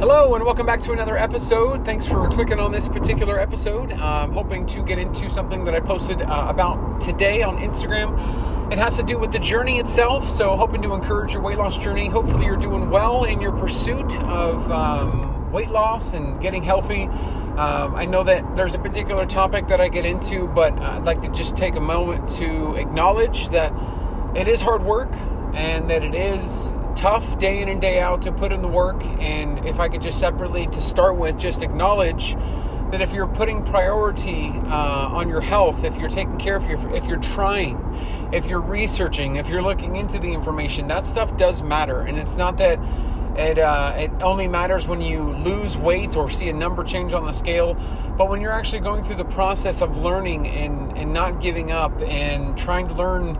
Hello, and welcome back to another episode. Thanks for clicking on this particular episode. I'm hoping to get into something that I posted uh, about today on Instagram. It has to do with the journey itself, so hoping to encourage your weight loss journey. Hopefully, you're doing well in your pursuit of um, weight loss and getting healthy. Um, I know that there's a particular topic that I get into, but I'd like to just take a moment to acknowledge that it is hard work and that it is tough day in and day out to put in the work. And if I could just separately to start with, just acknowledge that if you're putting priority uh, on your health, if you're taking care of your, if you're trying, if you're researching, if you're looking into the information, that stuff does matter. And it's not that it uh, it only matters when you lose weight or see a number change on the scale, but when you're actually going through the process of learning and and not giving up and trying to learn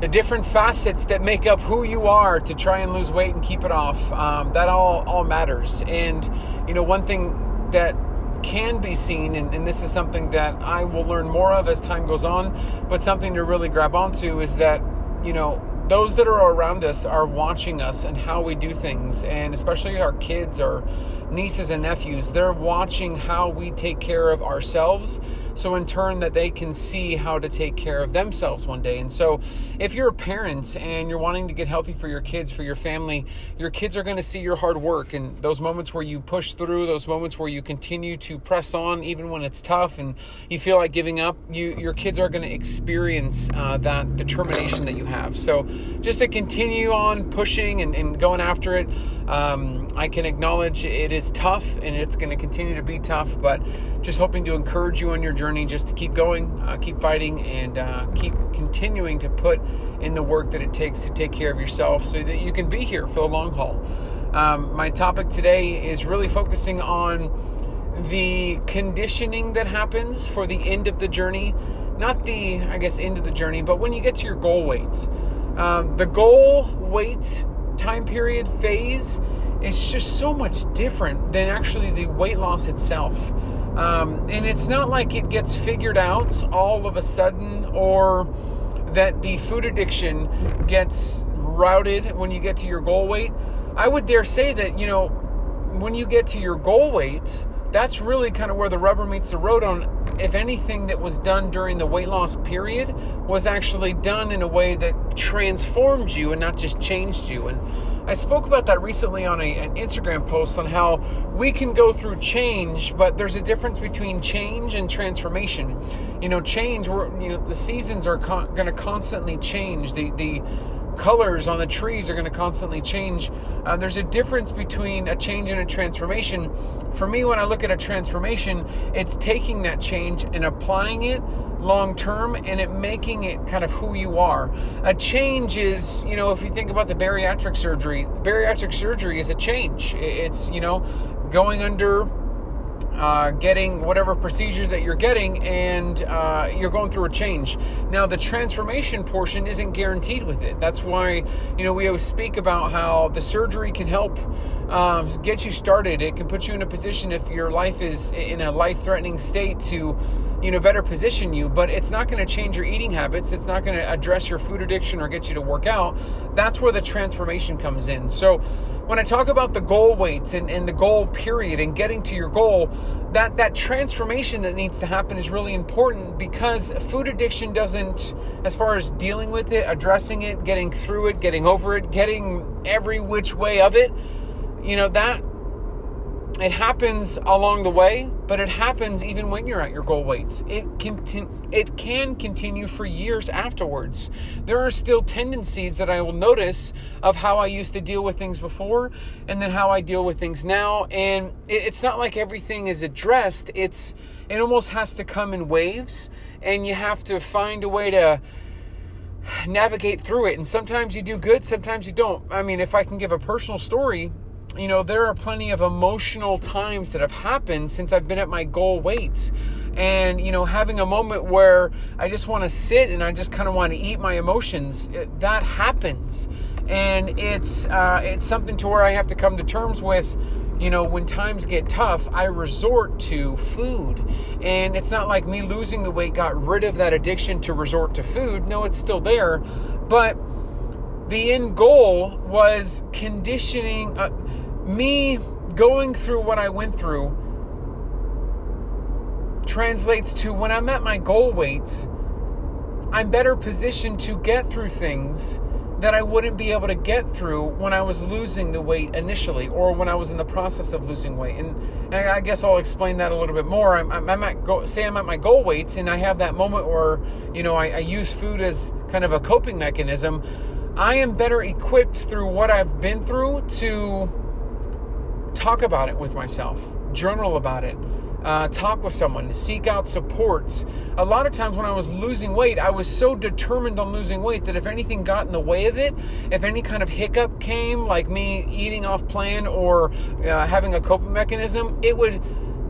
the different facets that make up who you are to try and lose weight and keep it off. Um, that all all matters. And you know, one thing that can be seen, and, and, this is something that I will learn more of as time goes on, but something to really grab onto is that you know those that are around us are watching us and how we do things, and especially our kids or nieces and nephews, they're watching how we take care of ourselves. So, in turn, that they can see how to take care of themselves one day. And so, if you're a parent and you're wanting to get healthy for your kids, for your family, your kids are going to see your hard work and those moments where you push through, those moments where you continue to press on, even when it's tough and you feel like giving up. You, your kids are going to experience uh, that determination that you have. So, just to continue on pushing and, and going after it, um, I can acknowledge it is tough and it's going to continue to be tough, but just hoping to encourage you on your journey just to keep going, uh, keep fighting, and uh, keep continuing to put in the work that it takes to take care of yourself so that you can be here for the long haul. Um, my topic today is really focusing on the conditioning that happens for the end of the journey. Not the, I guess, end of the journey, but when you get to your goal weights. Um, the goal weight time period phase is just so much different than actually the weight loss itself. Um, and it's not like it gets figured out all of a sudden or that the food addiction gets routed when you get to your goal weight. I would dare say that, you know, when you get to your goal weight, that's really kind of where the rubber meets the road on if anything that was done during the weight loss period was actually done in a way that transformed you and not just changed you. And I spoke about that recently on a, an Instagram post on how we can go through change, but there's a difference between change and transformation. You know, change, we're, you know, the seasons are con- going to constantly change. The, the, colors on the trees are going to constantly change. Uh, there's a difference between a change and a transformation. For me, when I look at a transformation, it's taking that change and applying it long term and it making it kind of who you are. A change is, you know, if you think about the bariatric surgery, bariatric surgery is a change. It's, you know, going under uh, getting whatever procedure that you're getting, and uh, you're going through a change. Now, the transformation portion isn't guaranteed with it. That's why you know we always speak about how the surgery can help um, get you started. It can put you in a position if your life is in a life-threatening state to you know better position you. But it's not going to change your eating habits. It's not going to address your food addiction or get you to work out. That's where the transformation comes in. So when I talk about the goal weights and, and the goal period and getting to your goal, that, that transformation that needs to happen is really important because food addiction doesn't, as far as dealing with it, addressing it, getting through it, getting over it, getting every which way of it, you know, that it happens along the way, but it happens even when you're at your goal weights. It can it can continue for years afterwards. There are still tendencies that I will notice of how I used to deal with things before, and then how I deal with things now. And it, it's not like everything is addressed. It's it almost has to come in waves, and you have to find a way to navigate through it. And sometimes you do good, sometimes you don't. I mean, if I can give a personal story you know, there are plenty of emotional times that have happened since I've been at my goal weight. And, you know, having a moment where I just want to sit and I just kind of want to eat my emotions, it, that happens. And it's, uh, it's something to where I have to come to terms with, you know, when times get tough, I resort to food. And it's not like me losing the weight got rid of that addiction to resort to food. No, it's still there. But the end goal was conditioning. Uh, me going through what I went through translates to when I'm at my goal weights, I'm better positioned to get through things that I wouldn't be able to get through when I was losing the weight initially or when I was in the process of losing weight. And, and I guess I'll explain that a little bit more. I'm, I'm at go, say I'm at my goal weights and I have that moment where, you know, I, I use food as kind of a coping mechanism. I am better equipped through what I've been through to talk about it with myself, journal about it, uh, talk with someone, seek out supports. A lot of times when I was losing weight, I was so determined on losing weight that if anything got in the way of it, if any kind of hiccup came, like me eating off plan or uh, having a coping mechanism, it would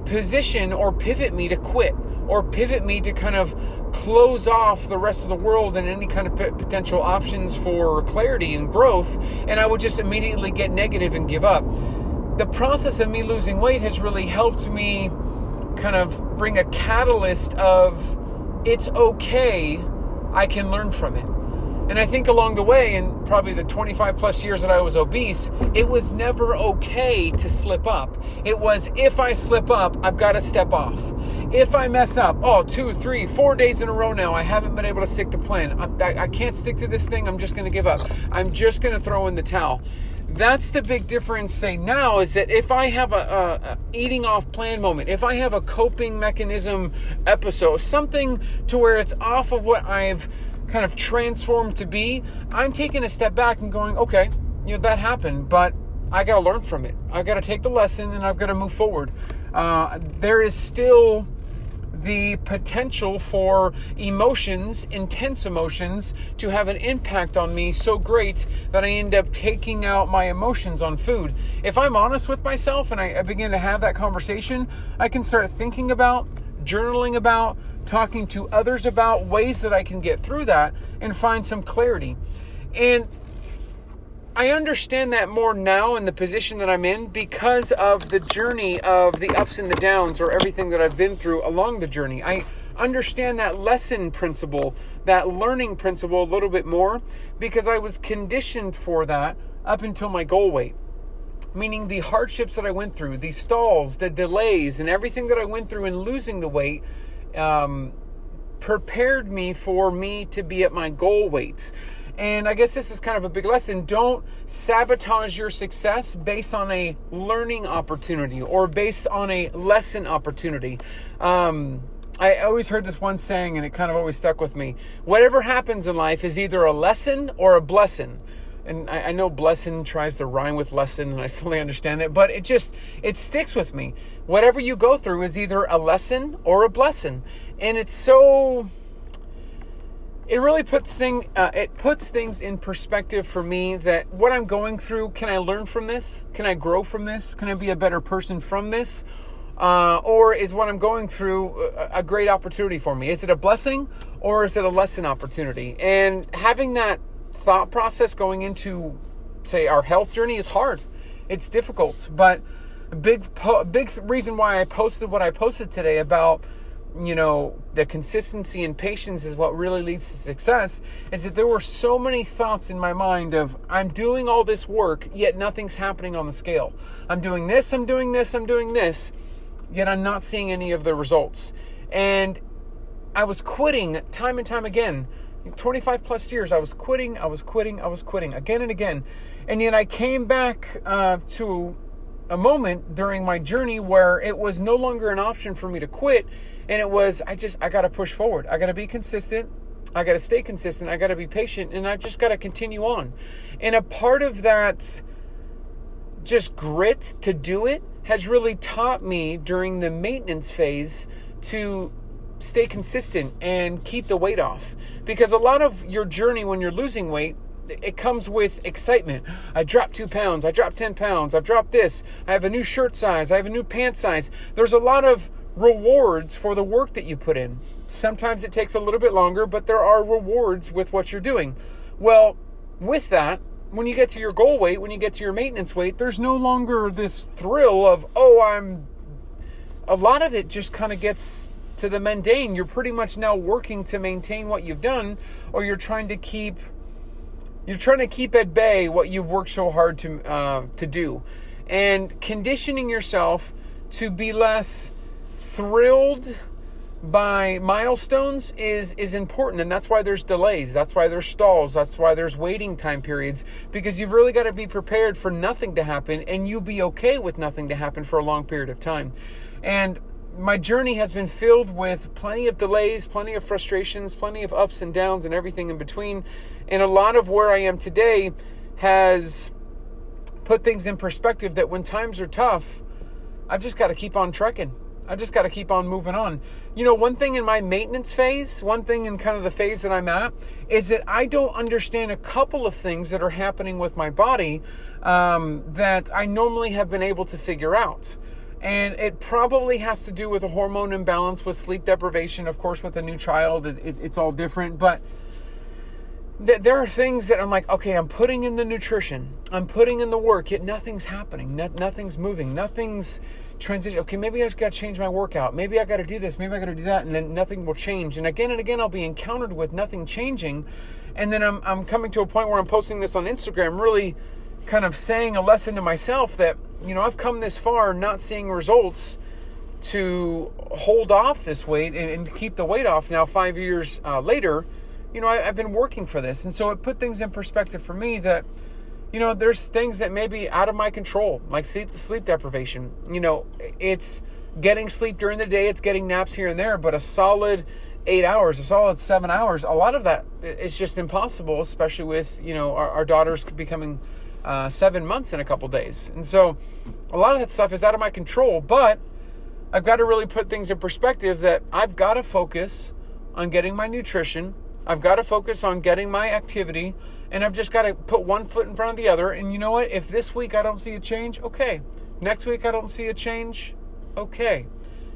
position or pivot me to quit or pivot me to kind of close off the rest of the world and any kind of p- potential options for clarity and growth. And I would just immediately get negative and give up. The process of me losing weight has really helped me kind of bring a catalyst of it's okay, I can learn from it. And I think along the way, in probably the 25 plus years that I was obese, it was never okay to slip up. It was if I slip up, I've got to step off. If I mess up, oh, two, three, four days in a row now, I haven't been able to stick to plan. I, I can't stick to this thing. I'm just going to give up. I'm just going to throw in the towel that's the big difference say now is that if i have a, a, a, eating off plan moment if i have a coping mechanism episode something to where it's off of what i've kind of transformed to be i'm taking a step back and going okay you know that happened but i got to learn from it. I got to take the lesson and i've got to move forward. Uh, there is still the potential for emotions, intense emotions, to have an impact on me so great that I end up taking out my emotions on food. If I'm honest with myself and I, begin to have that conversation, I can start thinking about, journaling about, talking to others about ways that I can get through that and find some clarity. And I understand that more now in the position that I'm in because of the journey of the ups and the downs or everything that I've been through along the journey. I understand that lesson principle, that learning principle a little bit more because I was conditioned for that up until my goal weight. Meaning the hardships that I went through, the stalls, the delays, and everything that I went through in losing the weight um, prepared me for me to be at my goal weights. And I guess this is kind of a big lesson. Don't sabotage your success based on a learning opportunity or based on a lesson opportunity. Um, I always heard this one saying, and it kind of always stuck with me. Whatever happens in life is either a lesson or a blessing. And I, I know blessing tries to rhyme with lesson, and I fully understand it, but it just it sticks with me. Whatever you go through is either a lesson or a blessing, and it's so it really puts thing uh, it puts things in perspective for me that what I'm going through can I learn from this? Can I grow from this? Can I be a better person from this? Uh, or is what I'm going through a, great opportunity for me? Is it a blessing or is it a lesson opportunity? And having that thought process going into say our health journey is hard. It's difficult, but a big po- big reason why I posted what I posted today about you know, the consistency and patience is what really leads to success is that there were so many thoughts in my mind of I'm doing all this work, yet nothing's happening on the scale. I'm doing this, I'm doing this, I'm doing this, yet I'm not seeing any of the results. And I was quitting time and time again. 25 plus years, I was quitting, I was quitting, I was quitting again and again. And yet I came back uh, to a moment during my journey where it was no longer an option for me to quit and it was, I just, I got to push forward. I got to be consistent. I got to stay consistent. I got to be patient. And I've just got to continue on. And a part of that just grit to do it has really taught me during the maintenance phase to stay consistent and keep the weight off. Because a lot of your journey when you're losing weight, it comes with excitement. I dropped two pounds. I dropped 10 pounds. I've dropped this. I have a new shirt size. I have a new pant size. There's a lot of rewards for the work that you put in. Sometimes it takes a little bit longer, but there are rewards with what you're doing. Well, with that, when you get to your goal weight, when you get to your maintenance weight, there's no longer this thrill of, oh, I'm. A lot of it just kind of gets to the mundane. You're pretty much now working to maintain what you've done, or you're trying to keep. You're trying to keep at bay what you've worked so hard to uh, to do, and conditioning yourself to be less thrilled by milestones is is important and that's why there's delays that's why there's stalls that's why there's waiting time periods because you've really got to be prepared for nothing to happen and you be okay with nothing to happen for a long period of time. And my journey has been filled with plenty of delays plenty of frustrations plenty of ups and downs and everything in between and a lot of where I am today has put things in perspective that when times are tough I've just got to keep on trekking I just got to keep on moving on. You know, one thing in my maintenance phase, one thing in kind of the phase that I'm at, is that I don't understand a couple of things that are happening with my body um, that I normally have been able to figure out. And it probably has to do with a hormone imbalance, with sleep deprivation. Of course, with a new child, it, it, it's all different. But th- there are things that I'm like, okay, I'm putting in the nutrition, I'm putting in the work, yet nothing's happening, no- nothing's moving, nothing's transition. Okay, maybe I got to change my workout. Maybe I got to do this. Maybe I got to do that, and then nothing will change. And again and again, I'll be encountered with nothing changing, and then I'm I'm coming to a point where I'm posting this on Instagram, really kind of saying a lesson to myself that you know I've come this far, not seeing results, to hold off this weight and, and keep the weight off. Now, five years uh, later, you know I, I've been working for this, and so it put things in perspective for me that you know, there's things that may be out of my control, like sleep, sleep deprivation. You know, it's getting sleep during the day, it's getting naps here and there, but a solid eight hours, a solid seven hours, a lot of that is just impossible, especially with, you know, our, our daughters becoming uh, seven months in a couple days. And so a lot of that stuff is out of my control, but I've got to really put things in perspective that I've got to focus on getting my nutrition, I've got to focus on getting my activity and I've just got to put one foot in front of the other. And you know what? If this week I don't see a change, okay. Next week I don't see a change, okay.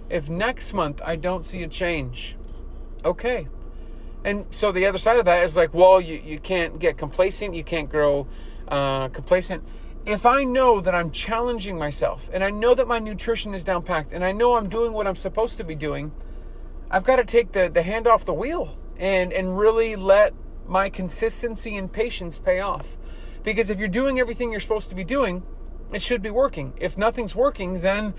If next month I don't see a change, okay. And so the other side of that is like, well, you, you can't get complacent, you can't grow uh, complacent. If I know that I'm challenging myself and I know that my nutrition is down packed and I know I'm doing what I'm supposed to be doing, I've got to take the, the hand off the wheel and, and really let my consistency and patience pay off. Because if you're doing everything you're supposed to be doing, it should be working. If nothing's working, then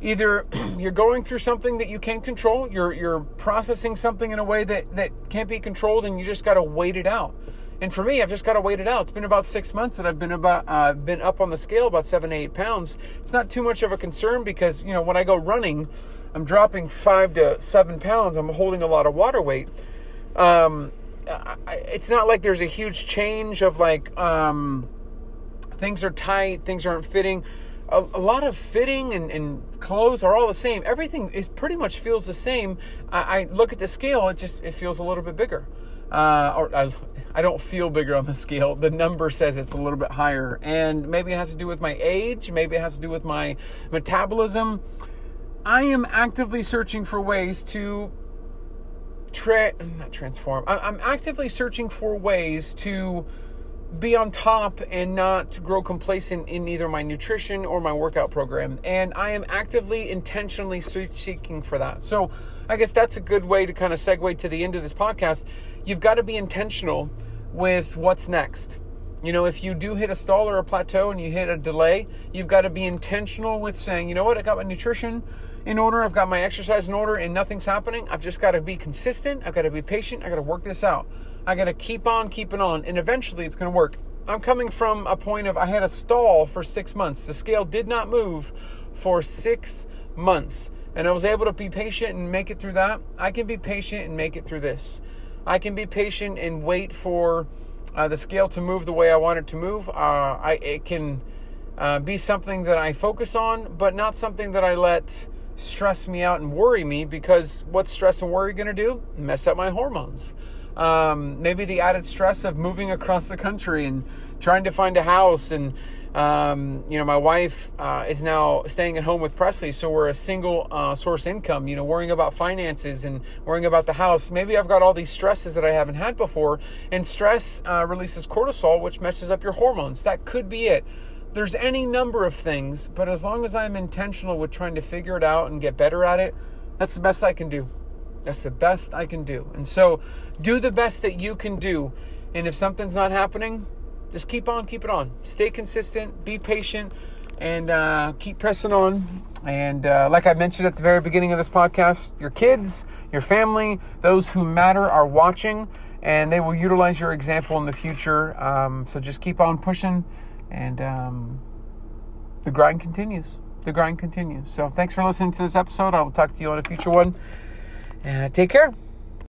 either you're going through something that you can't control, you're you're processing something in a way that that can't be controlled, and you just got to wait it out. And for me, I've just got to wait it out. It's been about six months that I've been about uh, been up on the scale about seven eight pounds. It's not too much of a concern because you know when I go running, I'm dropping five to seven pounds. I'm holding a lot of water weight. Um, it's not like there's a huge change of like um, things are tight, things aren't fitting. A, a lot of fitting and, and, clothes are all the same. Everything is pretty much feels the same. I, I look at the scale; it just it feels a little bit bigger. Uh, or I, I don't feel bigger on the scale. The number says it's a little bit higher, and maybe it has to do with my age. Maybe it has to do with my metabolism. I am actively searching for ways to tra- not transform. I'm actively searching for ways to be on top and not grow complacent in either my nutrition or my workout program. And I am actively, intentionally seeking for that. So I guess that's a good way to kind of segue to the end of this podcast. You've got to be intentional with what's next. You know, if you do hit a stall or a plateau and you hit a delay, you've got to be intentional with saying, you know what, I got my nutrition in order, I've got my exercise in order, and nothing's happening. I've just got to be consistent. I've got to be patient. I got to work this out. I got to keep on keeping on, and eventually it's going to work. I'm coming from a point of I had a stall for six months. The scale did not move for six months, and I was able to be patient and make it through that. I can be patient and make it through this. I can be patient and wait for uh, the scale to move the way I want it to move. Uh, I it can uh, be something that I focus on, but not something that I let stress me out and worry me because what's stress and worry going to do? Mess up my hormones. Um, maybe the added stress of moving across the country and trying to find a house and um, you know my wife uh, is now staying at home with presley so we're a single uh, source income you know worrying about finances and worrying about the house maybe i've got all these stresses that i haven't had before and stress uh, releases cortisol which messes up your hormones that could be it there's any number of things, but as long as I'm intentional with trying to figure it out and get better at it, that's the best I can do. That's the best I can do. And so do the best that you can do. And if something's not happening, just keep on, keep it on. Stay consistent, be patient. and uh, keep pressing on. And uh, like I mentioned at the very beginning of this podcast, your kids, your family, those who matter are watching, and they will utilize your example in the future. Um, so just keep on pushing, and um, the grind continues. The grind continues. So thanks for listening to this episode. I will talk to you on a future one. And take care.